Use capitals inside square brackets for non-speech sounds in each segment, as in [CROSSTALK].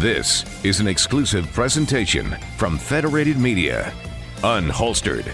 This is an exclusive presentation from Federated Media. Unholstered.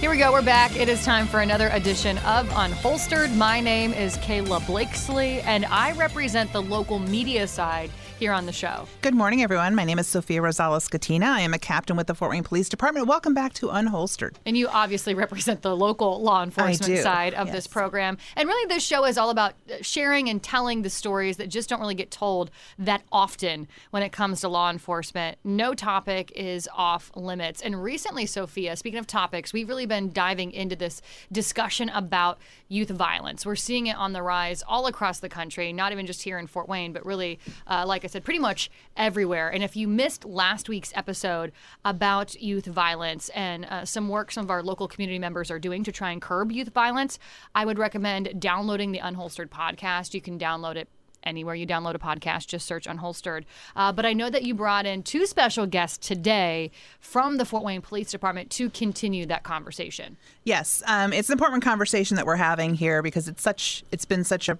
Here we go. We're back. It is time for another edition of Unholstered. My name is Kayla Blakeslee, and I represent the local media side here on the show. Good morning, everyone. My name is Sophia Rosales-Scatena. I am a captain with the Fort Wayne Police Department. Welcome back to Unholstered. And you obviously represent the local law enforcement side of yes. this program. And really, this show is all about sharing and telling the stories that just don't really get told that often when it comes to law enforcement. No topic is off limits. And recently, Sophia, speaking of topics, we've really been diving into this discussion about youth violence. We're seeing it on the rise all across the country, not even just here in Fort Wayne, but really, uh, like I said, pretty much everywhere. And if you missed last week's episode about youth violence and uh, some work some of our local community members are doing to try and curb youth violence, I would recommend downloading the Unholstered podcast. You can download it anywhere you download a podcast, just search Unholstered. Uh, but I know that you brought in two special guests today from the Fort Wayne Police Department to continue that conversation. Yes, um, it's an important conversation that we're having here because it's such it's been such a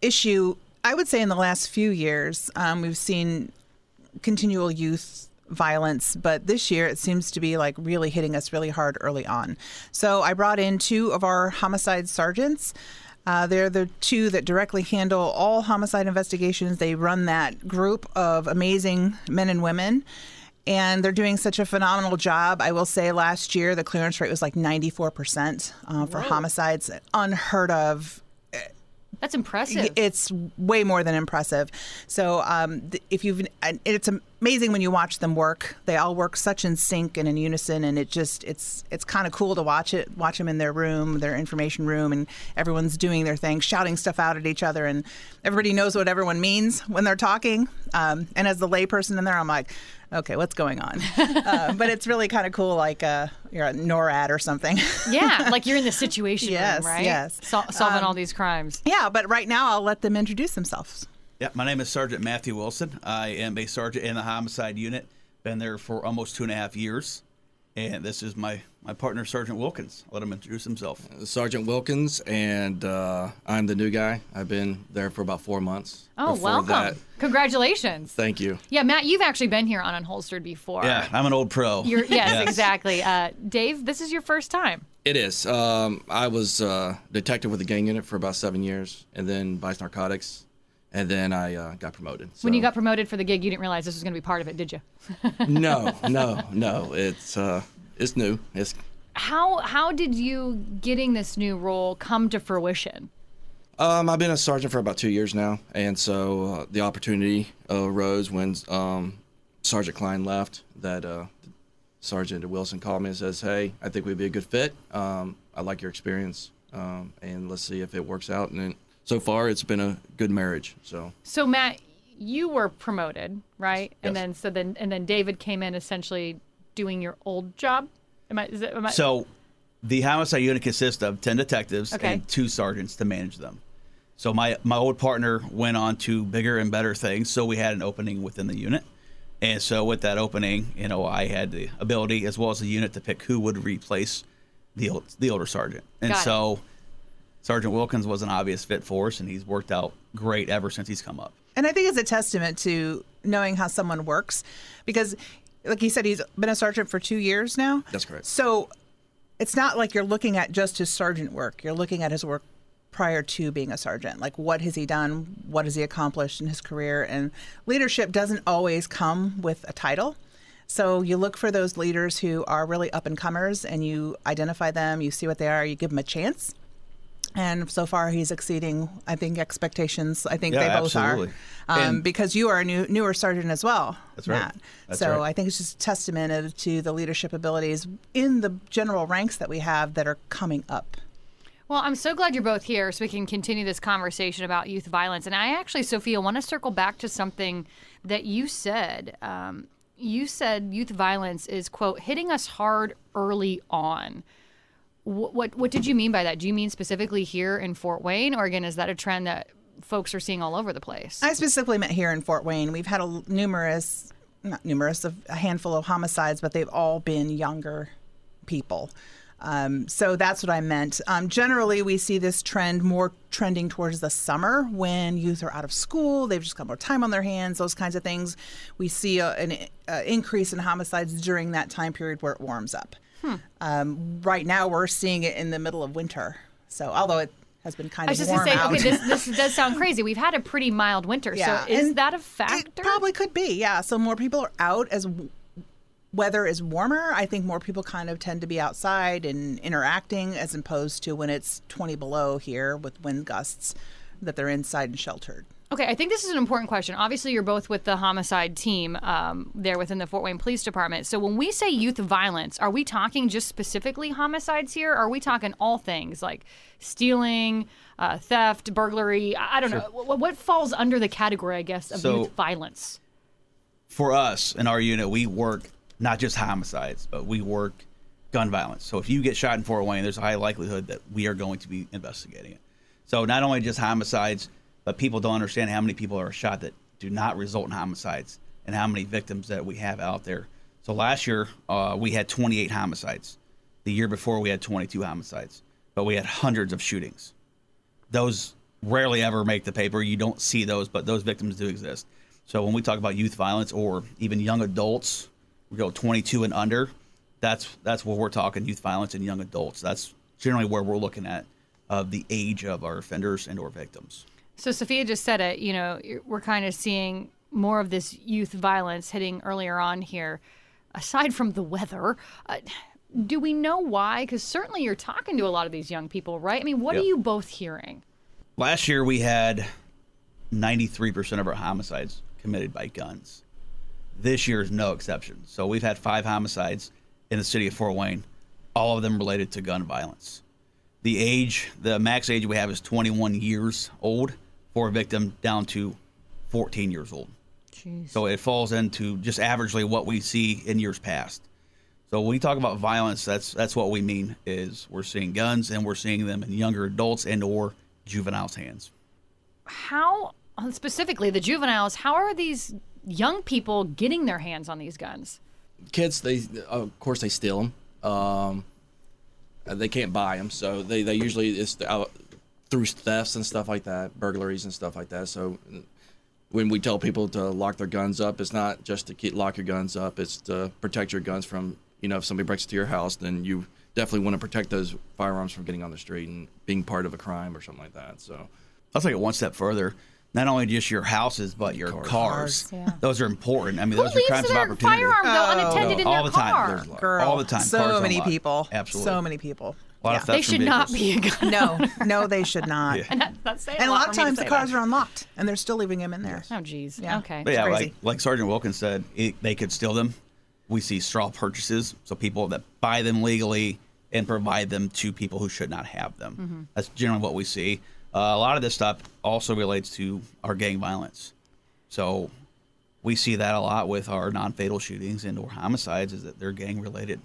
issue. I would say in the last few years, um, we've seen continual youth violence, but this year it seems to be like really hitting us really hard early on. So I brought in two of our homicide sergeants. Uh, they're the two that directly handle all homicide investigations. They run that group of amazing men and women. And they're doing such a phenomenal job. I will say last year the clearance rate was like 94% uh, for homicides, unheard of That's impressive. it's way more than impressive. So um, if you've, it's amazing when you watch them work. They all work such in sync and in unison, and it just it's it's kind of cool to watch it. Watch them in their room, their information room, and everyone's doing their thing, shouting stuff out at each other, and everybody knows what everyone means when they're talking. Um, and as the layperson in there, I'm like. Okay, what's going on? [LAUGHS] uh, but it's really kind of cool, like uh, you're at NORAD or something. yeah, [LAUGHS] like you're in the situation Yes, room, right? yes. Sol- solving Um, all these crimes. yeah, but right now I'll let them introduce themselves. Yeah, my name is Sergeant Matthew Wilson. I am a sergeant in the homicide unit. Been there for almost two and a half years. And this is my, my partner, Sergeant Wilkins. I'll let him introduce himself. Sergeant Wilkins, and uh, I'm the new guy. I've been there for about four months. Oh, Before welcome. that- Congratulations. thank you. Yeah, Matt, you've actually been here on Unholstered before. Yeah, I'm an old pro. You're, yes, exactly. Uh, Dave, this is your first time. It is. Um, I was uh, detective with the gang unit for about seven years, and then vice narcotics, and then I uh, got promoted. When you got promoted for the gig, you didn't realize this was going to be part of it, did you? [LAUGHS] no, no, no. It's uh, it's new. It's How how did you getting this new role come to fruition? Um, I've been a sergeant for about two years now, and so uh, the opportunity arose when um, Sergeant Klein left. That uh, Sergeant Wilson called me and says, "Hey, I think we'd be a good fit. Um, I like your experience, um, and let's see if it works out." And then, so far, it's been a good marriage. So So Matt, you were promoted, right? Yes. And then so then and then David came in essentially doing your old job. Am I? Is it, am I So the homicide unit consists of 10 detectives Okay. and two sergeants to manage them. So my, my old partner went on to bigger and better things. So we had an opening within the unit. And so with that opening, you know, I had the ability as well as the unit to pick who would replace the old, the older sergeant. And Got it. Sergeant Wilkins was an obvious fit for us, and he's worked out great ever since he's come up. And I think it's a testament to knowing how someone works because, like he said, he's been a sergeant for two years now. That's correct. So it's not like you're looking at just his sergeant work, you're looking at his work prior to being a sergeant. Like, what has he done? What has he accomplished in his career? And leadership doesn't always come with a title. So you look for those leaders who are really up and comers and you identify them, you see what they are, you give them a chance. And so far, he's exceeding, I think, expectations. I think Yeah, they both absolutely. are, um, because you are a new, newer sergeant as well. That's right. Matt. That's so right. I think it's just a testament of- to the leadership abilities in the general ranks that we have that are coming up. Well, I'm so glad you're both here so we can continue this conversation about youth violence. And I actually, Sophia, want to circle back to something that you said. Um, you said youth violence is, quote, hitting us hard early on. What, what, did you mean by that? Do you mean specifically here in Fort Wayne? Or again, is that a trend that folks are seeing all over the place? I specifically meant here in Fort Wayne. We've had a numerous, not numerous, a handful of homicides, but they've all been younger people. Um, so that's what I meant. Um, generally, we see this trend more trending towards the summer when youth are out of school, they've just got more time on their hands, those kinds of things. We see a, an uh, increase in homicides during that time period where it warms up. Um, right now, we're seeing it in the middle of winter. So, although it has been kind of I was just warm say, out. okay, this, this [LAUGHS] does sound crazy. We've had a pretty mild winter, Yeah, so is and that a It factor? probably could be, yeah. So more people are out as w- weather is warmer. I think more people kind of tend to be outside and interacting as opposed to when it's 20 below here with wind gusts that they're inside and sheltered. Okay, I think this is an important question. Obviously, you're both with the homicide team um, there within the Fort Wayne Police Department. So, when we say youth violence, are we talking just specifically homicides here? Or are we talking all things like stealing, uh, theft, burglary? I, I don't know. What, what falls under the category, I guess, of So- youth violence? for us in our unit, we work not just homicides, but we work gun violence. So if you get shot in Fort Wayne, there's a high likelihood that we are going to be investigating it. So not only just homicides, but people don't understand how many people are shot that do not result in homicides and how many victims that we have out there. So last year, uh, we had 28 homicides. The year before, we had 22 homicides, but we had hundreds of shootings those rarely ever make the paper. You don't see those, but those victims do exist. So when we talk about youth violence or even young adults, we go 22 and under. That's that's where we're talking youth violence and young adults. That's generally where we're looking at of the age of our offenders and or victims. So Sophia just said it. You know, we're kind of seeing more of this youth violence hitting earlier on here. Aside from the weather, uh, do we know why? Because certainly you're talking to a lot of these young people, right? I mean, what Yep. are you both hearing? Last year we had 93% of our homicides committed by guns. This year is no exception. So we've had five homicides in the city of Fort Wayne, all of them related to gun violence. The age, the max age we have is 21 years old for a victim down to 14 years old. So it falls into just averagely what we see in years past. So when we talk about violence, that's that's what we mean is we're seeing guns and we're seeing them in younger adults and or juveniles' hands. How uh, specifically the juveniles? How are these young people getting their hands on these guns? kids they of course they steal them um, they can't buy them so they, they usually it's out through thefts and stuff like that burglaries and stuff like that so when we tell people to lock their guns up it's not just to keep lock your guns up it's to protect your guns from you know if somebody breaks into your house then you definitely want to protect those firearms from getting on the street and being part of a crime or something like that so I'll take it one step further. Not only just your houses, but your cars. Yeah. Those are important. I mean, Who those are leaves crimes of their opportunity. firearm though Oh. unattended in all their the time. car? There's a lot- Girl, all the time. So Cars many unlocked. people. Absolutely. So many people. A lot Yeah. of They should not be a gun. No, no, [LAUGHS] they should not. Yeah. And That's saying a lot of for me to times the cars that. are unlocked and they're still leaving them in there. Oh, geez. Yeah. Okay. But yeah, like like Sergeant Wilkins said, it, they could steal them. We see straw purchases, so people that buy them legally and provide them to people who should not have them. Mm-hmm. That's generally what we see. Uh, a lot of this stuff also relates to our gang violence. So we see that a lot with our non-fatal shootings and or homicides is that they're gang related.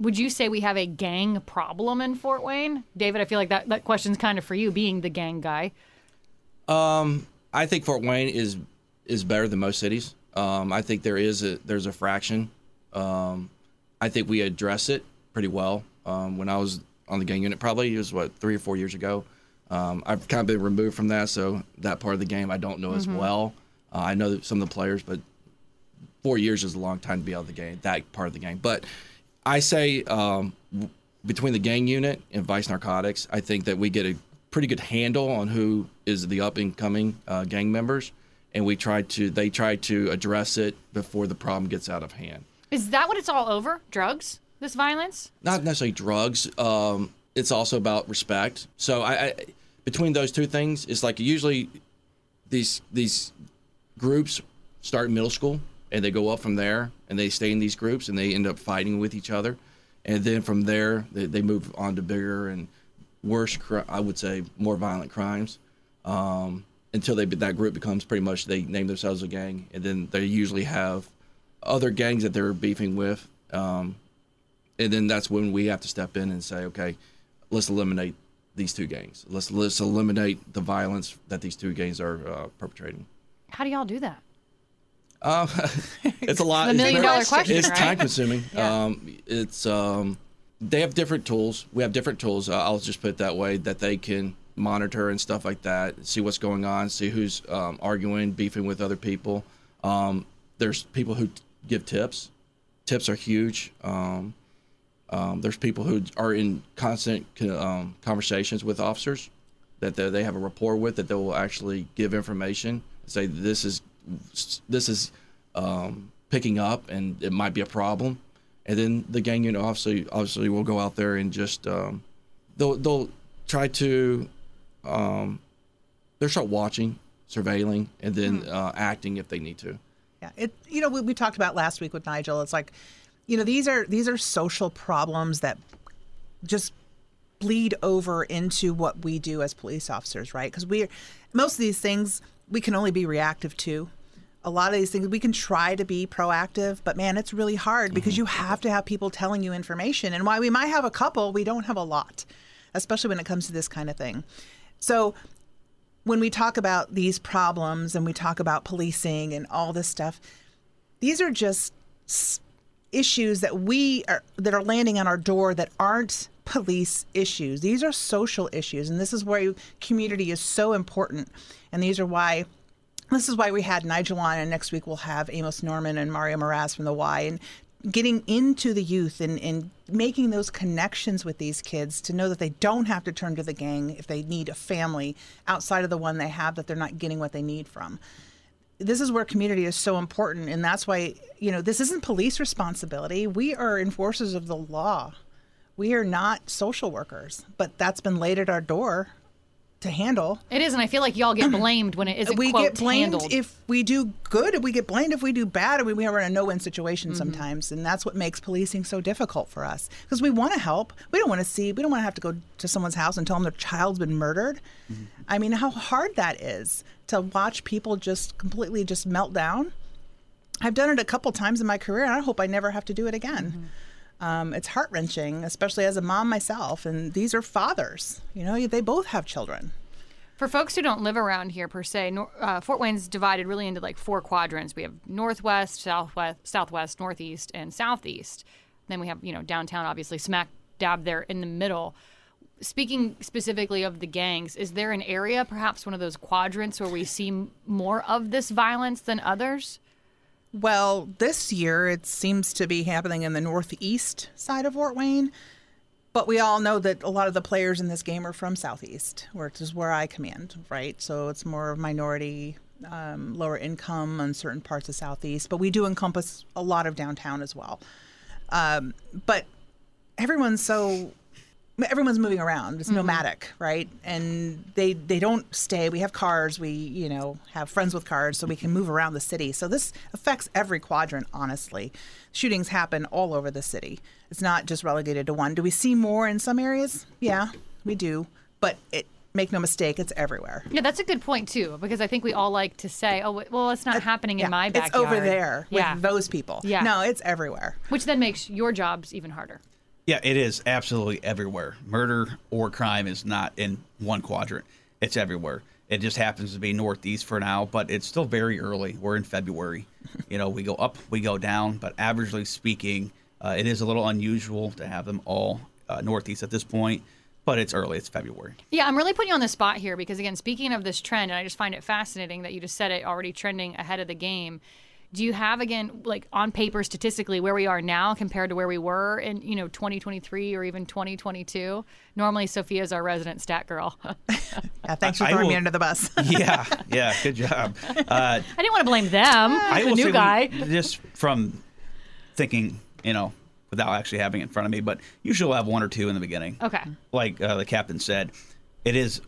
Would you say we have a gang problem in Fort Wayne? David, I feel like that, that question's kind of for you, being the gang guy. I think Fort Wayne is is better than most cities. Um, I think there is a there's a fraction. Um, I think we address it pretty well. Um, when I was on the gang unit, probably it was what three or four years ago. Um, I've kind of been removed from that, so that part of the game I don't know as well. Uh, I know some of the players, but four years is a long time to be out of the game, that part of the game. But I say um, w- between the gang unit and Vice Narcotics, I think that we get a pretty good handle on who is the up and coming uh, gang members, and we try to they try to address it before the problem gets out of hand. Is that what it's all over? Drugs? This violence? Not necessarily drugs. Um, it's also about respect. So I, I between those two things, it's like usually these these groups start in middle school and they go up from there and they stay in these groups and they end up fighting with each other. And then from there they, they move on to bigger and worse i would say more violent crimes um, until they that group becomes pretty much they name themselves a gang. And then they usually have other gangs that they're beefing with um, and then that's when we have to step in and say okay let's eliminate these two gangs. Let's let's eliminate the violence that these two gangs are uh, perpetrating. How do y'all do that? [LAUGHS] it's a lot. The million dollar question, It's right? time consuming. [LAUGHS] Yeah. Um, it's um, they have different tools. We have different tools. Uh, I'll just put it that way that they can monitor and stuff like that, see what's going on, see who's um, arguing, beefing with other people. Um, there's people who t- give tips. Tips are huge. Um, um, there's people who are in constant um, conversations with officers that they, they have a rapport with that they will actually give information. Say this is this is um, picking up and it might be a problem, and then the gang unit obviously obviously will go out there and just um, they'll they'll try to um, they'll start watching, surveilling, and then uh, acting if they need to. Yeah, it. You know, we, we talked about last week with Nigel. It's like, you know, these are these are social problems that just bleed over into what we do as police officers, right? Because we, most of these things we can only be reactive to. A lot of these things we can try to be proactive, but man, it's really hard because mm-hmm. you have to have people telling you information. And while we might have a couple, we don't have a lot, especially when it comes to this kind of thing. So when we talk about these problems and we talk about policing and all this stuff, these are just issues that we are that are landing on our door that aren't police issues. These are social issues, and this is why community is so important. And these are why this is why we had Nigel on, and next week we'll have Amos Norman and Mario Moraz from the Y, and getting into the youth and, and making those connections with these kids to know that they don't have to turn to the gang if they need a family outside of the one they have that they're not getting what they need from. This is where community is so important, and that's why you know this isn't police responsibility. We are enforcers of the law. We are not social workers, but that's been laid at our door to handle. It is, and I feel like y'all get [CLEARS THROAT] blamed when it isn't. we quote, get blamed handled. if we do good. We get blamed if we do bad. We, we are in a no-win situation Mm-hmm. sometimes, and that's what makes policing so difficult for us. Because we want to help. We don't want to see. We don't want to have to go to someone's house and tell them their child's been murdered. Mm-hmm. I mean, how hard that is to watch people just completely just melt down. I've done it a couple times in my career, and I hope I never have to do it again. Mm-hmm. Um, it's heart wrenching, especially as a mom myself. And these are fathers. You know, they both have children. For folks who don't live around here per se, uh, Fort Wayne's divided really into like four quadrants. We have northwest, southwest, southwest, northeast, and southeast. Then we have you know downtown, obviously smack dab there in the middle. Speaking specifically of the gangs, is there an area, perhaps one of those quadrants, where we see more of this violence than others? Well, this year it seems to be happening in the northeast side of Fort Wayne, but we all know that a lot of the players in this game are from southeast, which is where I command, right? So it's more minority, um, lower income on certain parts of southeast, but we do encompass a lot of downtown as well. Um, but everyone's so everyone's moving around. It's mm-hmm. nomadic right? And they they don't stay. We have cars. We you know have friends with cars so we can move around the city. So this affects every quadrant honestly. Shootings happen all over the city. It's not just relegated to one. Do we see more in some areas? Yeah we do. But it make no mistake it's everywhere. Yeah, that's a good point too, because I think we all like to say, "Oh, well, it's not happening in my backyard." it's over there with Yeah, those people. Yeah. no it's everywhere. Which then makes your jobs even harder. Yeah, it is absolutely everywhere. Murder or crime is not in one quadrant. It's everywhere. It just happens to be northeast for now, but it's still very early. We're in February. [LAUGHS] You know, we go up, we go down, but averagely speaking, uh, it is a little unusual to have them all uh, northeast at this point. But it's early. It's February. Yeah, I'm really putting you on the spot here because, again, speaking of this trend, and I just find it fascinating that you just said it already trending ahead of the game. Do you have, again, like on paper statistically, where we are now compared to where we were in, you know, 2023 or even 2022? Normally, Sophia's our resident stat girl. [LAUGHS] yeah thanks for I throwing me under the bus [LAUGHS] Yeah, yeah, good job. [LAUGHS] Uh, I didn't want to blame them. I the will new say we- guy. just from thinking, you know, without actually having it in front of me, but usually we'll have one or two in the beginning. Okay. Like uh, the captain said, it is.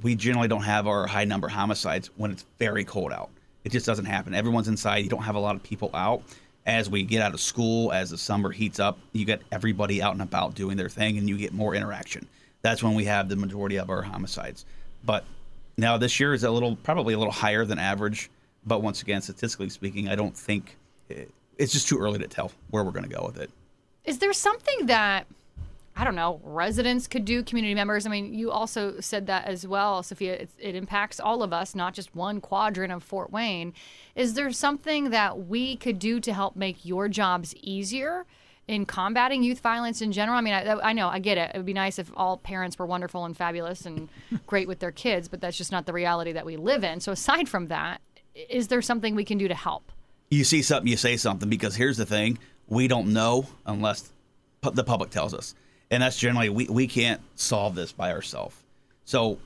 We generally don't have our high number homicides when it's very cold out. It just doesn't happen. Everyone's inside. You don't have a lot of people out. As we get out of school, as the summer heats up, you get everybody out and about doing their thing, and you get more interaction. That's when we have the majority of our homicides. But now this year is a little, probably a little higher than average. But once again, statistically speaking, I don't think it, it's just too early to tell where we're going to go with it. Is there something that I don't know residents could do, community members? I mean, you also said that as well, Sophia. It, it impacts all of us, not just one quadrant of Fort Wayne. Is there something that we could do to help make your jobs easier? in combating youth violence in general? I mean, I, I know, I get it. It would be nice if all parents were wonderful and fabulous and [LAUGHS] great with their kids, but that's just not the reality that we live in. So, aside from that, is there something we can do to help? You see something, you say something, because here's the thing we don't know unless the public tells us. And that's generally, we, we can't solve this by ourselves. So,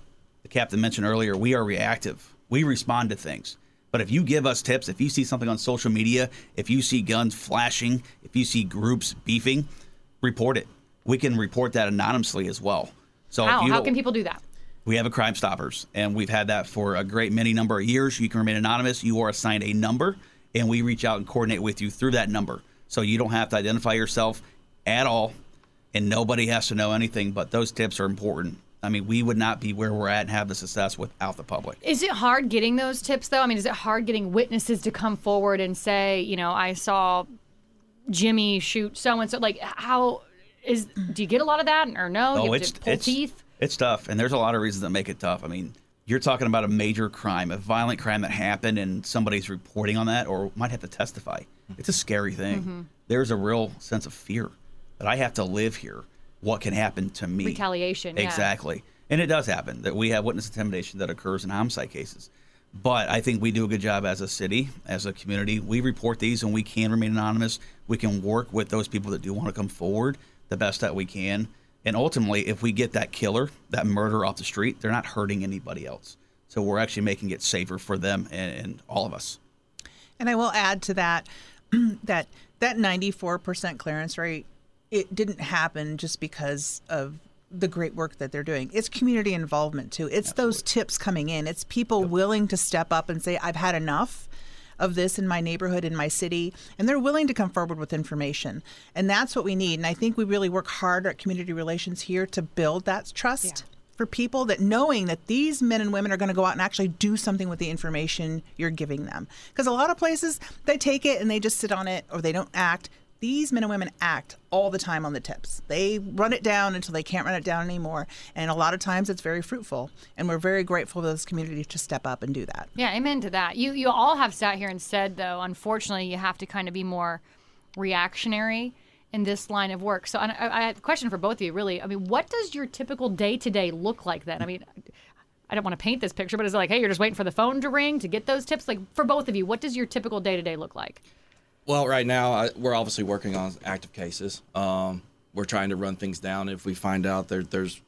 the captain mentioned earlier, we are reactive, we respond to things. But if you give us tips, if you see something on social media, if you see guns flashing, if you see groups beefing, report it. We can report that anonymously as well. So How? if you How can people do that? we have a Crime Stoppers, and we've had that for a great many number of years. You can remain anonymous. You are assigned a number, and we reach out and coordinate with you through that number. So you don't have to identify yourself at all, and nobody has to know anything. But those tips are important. I mean, we would not be where we're at and have the success without the public. Is it hard getting those tips though? I mean, is it hard getting witnesses to come forward and say, you know, I saw Jimmy shoot so and so? Like, how is? Do you get a lot of that or no? Oh, it's it's teeth. it's tough, and there's a lot of reasons that make it tough. I mean, you're talking about a major crime, a violent crime that happened, and somebody's reporting on that, or might have to testify. It's a scary thing. Mm-hmm. There's a real sense of fear that I have to live here. What can happen to me? Retaliation, yeah. Exactly, and it does happen that we have witness intimidation that occurs in homicide cases. But I think we do a good job as a city, as a community. We report these and we can remain anonymous. We can work with those people that do want to come forward the best that we can. And ultimately, if we get that killer, that murderer off the street, they're not hurting anybody else. So we're actually making it safer for them and, and all of us. And I will add to that [CLEARS THROAT] that that 94% clearance rate it didn't happen just because of the great work that they're doing. It's community involvement too. It's those tips coming in. It's people willing to step up and say I've had enough of this in my neighborhood in my city and they're willing to come forward with information. And that's what we need. And I think we really work hard at community relations here to build that trust for people that knowing that these men and women are going to go out and actually do something with the information you're giving them. Because a lot of places they take it and they just sit on it or they don't act. These men and women act all the time on the tips. They run it down until they can't run it down anymore. And a lot of times it's very fruitful. And we're very grateful for this community to step up and do that. Yeah, amen to that. You you all have sat here and said though, unfortunately, you have to kind of be more reactionary in this line of work. So I, I have a question for both of you. Really, I mean, what does your typical day to day look like then? I mean. I don't want to paint this picture, but is it like, hey, you're just waiting for the phone to ring to get those tips? Like for both of you, what does your typical day to day look like? Well, right now I, we're obviously working on active cases. Um, we're trying to run things down. If we find out there, there's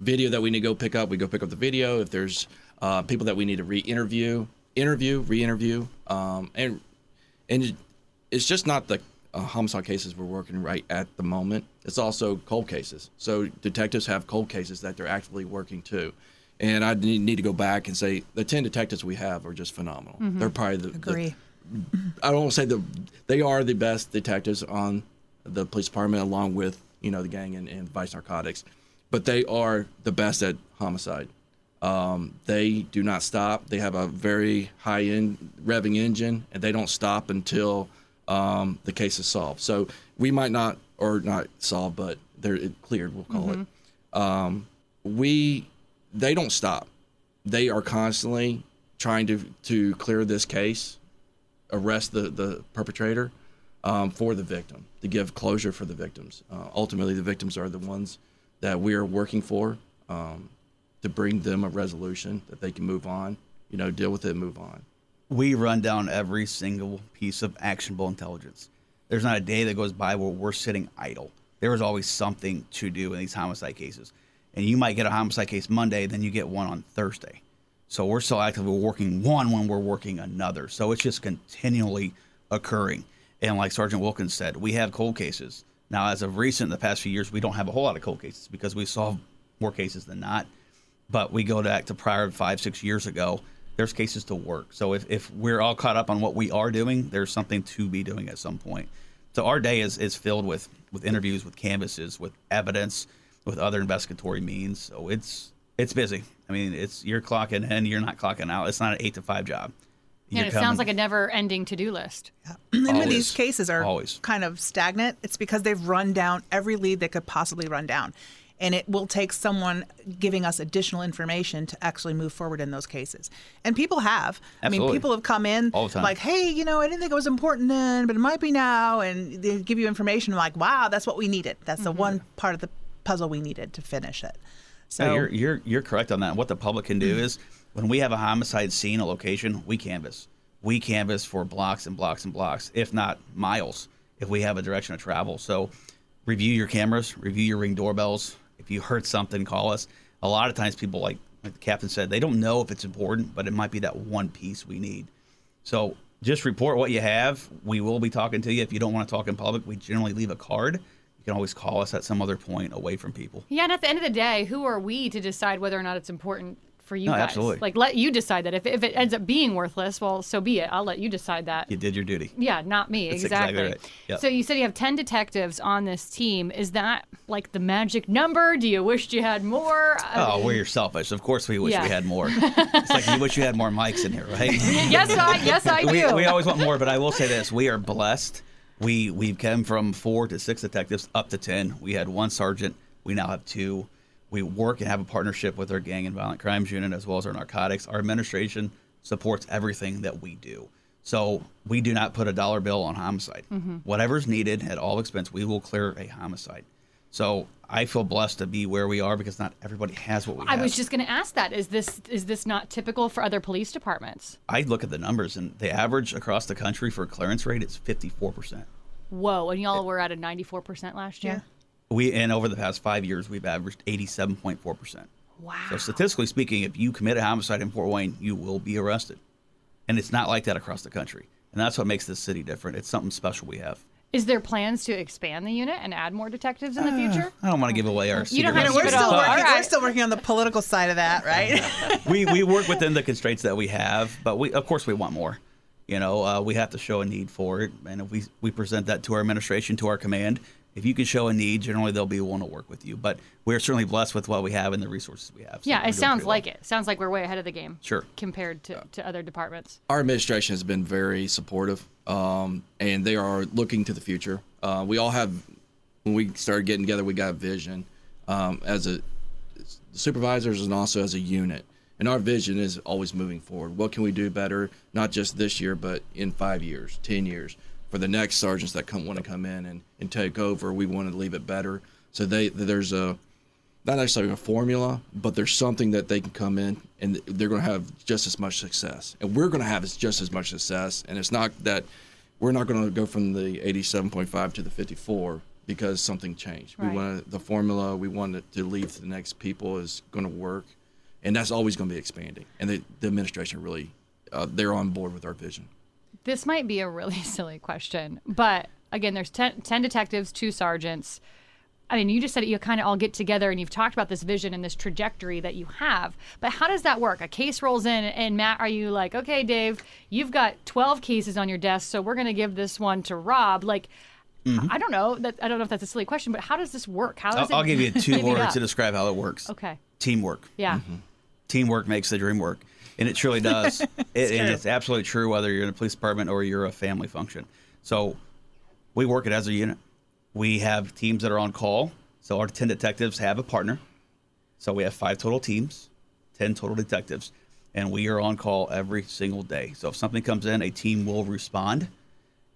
video that we need to go pick up, we go pick up the video. If there's uh, people that we need to re-interview, interview, re-interview, um, and and it's just not the uh, homicide cases we're working right at the moment. It's also cold cases. So detectives have cold cases that they're actively working too. And I need, need to go back and say the ten detectives we have are just phenomenal. They're probably the, the Agree. I don't want to say the they are the best detectives on the police department, along with you know the gang and, and vice narcotics, but they are the best at homicide. Um, they do not stop. They have a very high end revving engine, and they don't stop until um, the case is solved. So we might not or not solved, but they're cleared. We'll call it. Um, we they don't stop. They are constantly trying to to clear this case arrest the, the perpetrator um, for the victim to give closure for the victims. Uh, ultimately, the victims are the ones that we are working for um, to bring them a resolution that they can move on, you know, deal with it, and move on. we run down every single piece of actionable intelligence. There's not a day that goes by where we're sitting idle. There is always something to do in these homicide cases. And you might get a homicide case Monday, then you get one on Thursday. So we're still actively working one when we're working another. So it's just continually occurring. And like Sergeant Wilkins said, we have cold cases. Now, as of recent, the past few years, we don't have a whole lot of cold cases because we solve more cases than not but we go back to prior five six years ago there's cases to work so if, if we're all caught up on what we are doing there's something to be doing at some point so our day is, is filled with with interviews with canvases with evidence with other investigatory means so it's it's busy i mean it's you're clocking in you're not clocking out it's not an eight to five job And You're it sounds like a never ending to do list. Yeah. And when Always. these cases are Always. kind of stagnant, it's because they've run down every lead they could possibly run down. and it will take someone giving us additional information to actually move forward in those cases. And people have. Absolutely. I mean, people have come in All the time. like, "Hey, you know, I didn't think it was important then, but it might be now," and they give you information like, "Wow, that's what we needed. That's the mm-hmm. one part of the puzzle we needed to finish it." So No, you're you're you're correct on that. What the public can do mm. is when we have a homicide scene, a location, we canvass. We canvass for blocks and blocks and blocks, if not miles, if we have a direction of travel. So review your cameras, review your ring doorbells. If you heard something, call us. A lot of times people like like the captain said, they don't know if it's important, but it might be that one piece we need. So just report what you have. We will be talking to you. If you don't want to talk in public, we generally leave a card. You can always call us at some other point away from people. Yeah, and at the end of the day, who are we to decide whether or not it's important for you No, guys? absolutely. Like, let you decide that. If, if it ends up being worthless, well, so be it. I'll let you decide that. You did your duty. Yeah, not me. That's exactly. exactly right. Yep. So you said you have 10 detectives on this team. Is that like the magic number? Do you wish you had more? Oh, well, you're selfish. Of course, we wish Yeah. we had more. [LAUGHS] it's like you wish you had more mics in here, right? yes, I, yes, I [LAUGHS] do. we, we always want more, but I will say this: we are blessed. We we've come from four to six detectives up to ten. We had one sergeant. We now have two. We work and have a partnership with our gang and violent crimes unit as well as our narcotics. Our administration supports everything that we do. So we do not put a dollar bill on homicide. Mm-hmm. Whatever's needed at all expense, we will clear a homicide. So I feel blessed to be where we are because not everybody has what we I have. I was just going to ask that. Is this is this not typical for other police departments? I look at the numbers, and the average across the country for clearance rate is 54%. Whoa, and y'all were at a 94% last yeah. year? We and over the past five years, we've averaged 87.4%. Wow. So statistically speaking, if you commit a homicide in Fort Wayne, you will be arrested, and it's not like that across the country. And that's what makes this city different. It's something special we have. Is there plans to expand the unit and add more detectives in the future? I don't want to give away our You don't have to we're still working. All We're still working on the political side of that, right? [LAUGHS] we we work within the constraints that we have, but we of course we want more. You know, uh, we have to show a need for it, and if we we present that to our administration, to our command, if you can show a need, generally they'll be willing to work with you. But we're certainly blessed with what we have and the resources we have. So Yeah, it sounds like well. it. Sounds like we're way ahead of the game. Sure. Compared to, to other departments. our administration has been very supportive, um, and they are looking to the future. Uh, we all have, when we started getting together, we got a vision um, as a supervisors and also as a unit. And our vision is always moving forward. What can we do better, not just this year, but in five years, ten years, for the next sergeants that come want to come in and, and take over? We want to leave it better. So they there's a not necessarily a formula, but there's something that they can come in and they're going to have just as much success, and we're going to have just as much success. And it's not that we're not going to go from the 87.5 to the 54 because something changed. Right. We want the formula we want it to leave to the next people is going to work, and that's always going to be expanding. And the, the administration really uh, they're on board with our vision. This might be a really [LAUGHS] silly question, but again, there's 10, 10 detectives, two sergeants. I mean, you just said that you kind of all get together and you've talked about this vision and this trajectory that you have. But how does that work? A case rolls in, and Matt, are you like, okay, Dave, you've got 12 cases on your desk, so we're going to give this one to Rob? Like, mm-hmm. I don't know. That I don't know if that's a silly question, but how does this work? How does I'll, it? I'll give you two [LAUGHS] words to describe how it works. Okay. Teamwork. Yeah. Mm-hmm. Teamwork makes the dream work, and it truly does. [LAUGHS] it, and it's absolutely true whether you're in a police department or you're a family function. So we work it as a unit. We have teams that are on call. So our 10 detectives have a partner. So we have five total teams, 10 total detectives, and we are on call every single day. So if something comes in, a team will respond.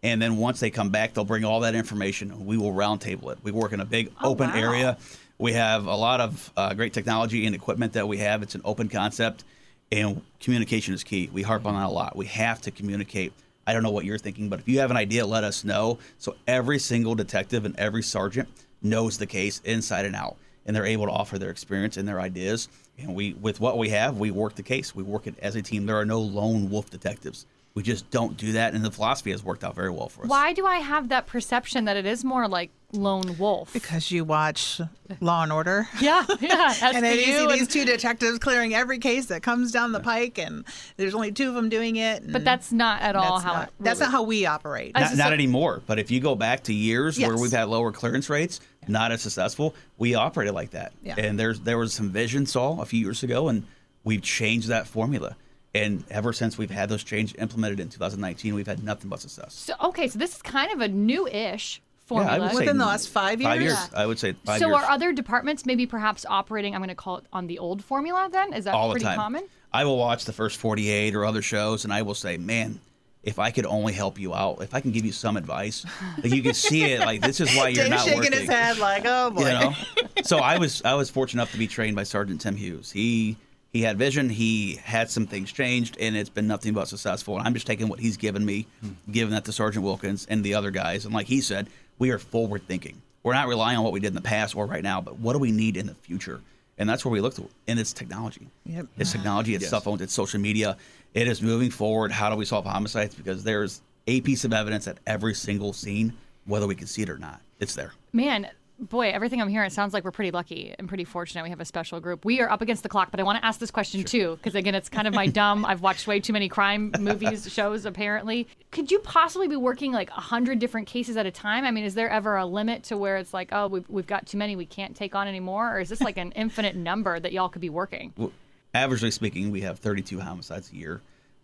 And then once they come back, they'll bring all that information. We will roundtable it. We work in a big Oh, open wow. area. We have a lot of uh, great technology and equipment that we have. It's an open concept, and communication is key. We harp on that a lot. We have to communicate. I don't know what you're thinking, but if you have an idea, let us know. So every single detective and every sergeant knows the case inside and out, and they're able to offer their experience and their ideas. And we, with what we have, we work the case. We work it as a team. There are no lone wolf detectives. We just don't do that, and the philosophy has worked out very well for us. Why do I have that perception that it is more like lone wolf? because you watch Law and Order. [LAUGHS] yeah, yeah. [LAUGHS] And then you see SVU these two detectives clearing every case that comes down the pike, and there's only two of them doing it. but that's not at all that's how not, it that's not how we operate. I- Not, So- not anymore. But if you go back to years where we've had lower clearance rates, not as successful, we operated like that. Yeah. And there's there was some vision saw a few years ago, and we've changed that formula. And ever since we've had those changes implemented in 2019, we've had nothing but success. So okay, so this is kind of a new-ish formula. I would say Within the last five years. Five years? years. I would say five so years. are other departments maybe perhaps operating? I'm going to call it on the old formula. Then is that all the pretty time. common? I will watch the first 48 or other shows, and I will say, man, if I could only help you out, if I can give you some advice, like you can see it, [LAUGHS] like this is why you're Dave's not shaking working. his head like, oh boy. You know, [LAUGHS] so I was I was fortunate enough to be trained by Sergeant Tim Hughes. He he had vision. He had some things changed, and it's been nothing but successful. And I'm just taking what he's given me, hmm. giving that to Sergeant Wilkins and the other guys. And like he said, we are forward thinking. We're not relying on what we did in the past or right now, but what do we need in the future? And that's where we look to. And it's technology. Yep. It's technology. It's cell phones. It's social media. It is moving forward. How do we solve homicides? Because there's a piece of evidence at every single scene, whether we can see it or not. It's there. Man, boy, everything I'm hearing, it sounds like we're pretty lucky and pretty fortunate. We have a special group. We are up against the clock, but I want to ask this question too, because again, it's kind of my [LAUGHS] dumb. I've watched way too many crime movies, shows, apparently. Could you possibly be working like a hundred different cases at a time? I mean, is there ever a limit to where it's like, oh, we've, we've got too many, we can't take on anymore? Or is this like an infinite number that y'all could be working? Well, averagely speaking, we have 32 homicides a year,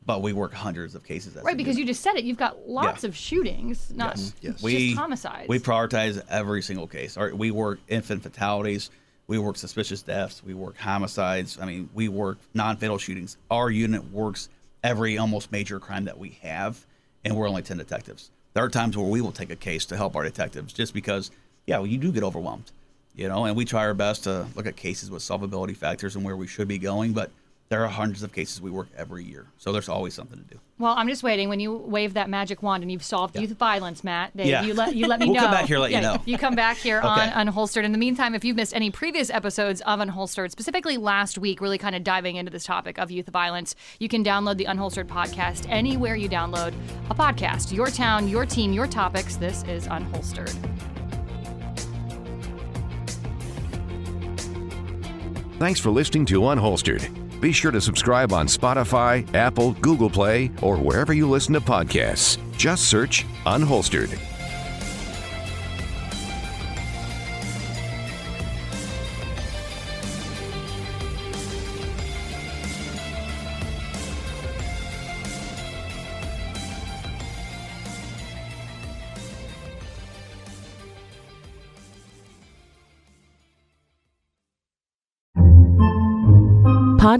but we work hundreds of cases. Right, because you just said it. You've got lots Yeah. of shootings, not Yes. Yes. just we homicides. we prioritize every single case. Our, we work infant fatalities, we work suspicious deaths, we work homicides. I mean, we work non-fatal shootings. Our unit works every almost major crime that we have, and we're only 10 detectives. There are times where we will take a case to help our detectives, just because, yeah, well, you do get overwhelmed, you know. And we try our best to look at cases with solvability factors and where we should be going, but there are hundreds of cases we work every year, so there's always something to do. Well, I'm just waiting. When you wave that magic wand and you've solved youth violence, Matt, Dave, Yeah. you let you let [LAUGHS] me We'll know. come back here, let you know. You come back here [LAUGHS] on Unholstered. In the meantime, if you've missed any previous episodes of Unholstered, specifically last week, really kind of diving into this topic of youth violence, you can download the Unholstered podcast anywhere you download a podcast. Your town, your team, your topics. This is Unholstered. Thanks for listening to Unholstered. Be sure to subscribe on Spotify, Apple, Google Play, or wherever you listen to podcasts. Just search Unholstered.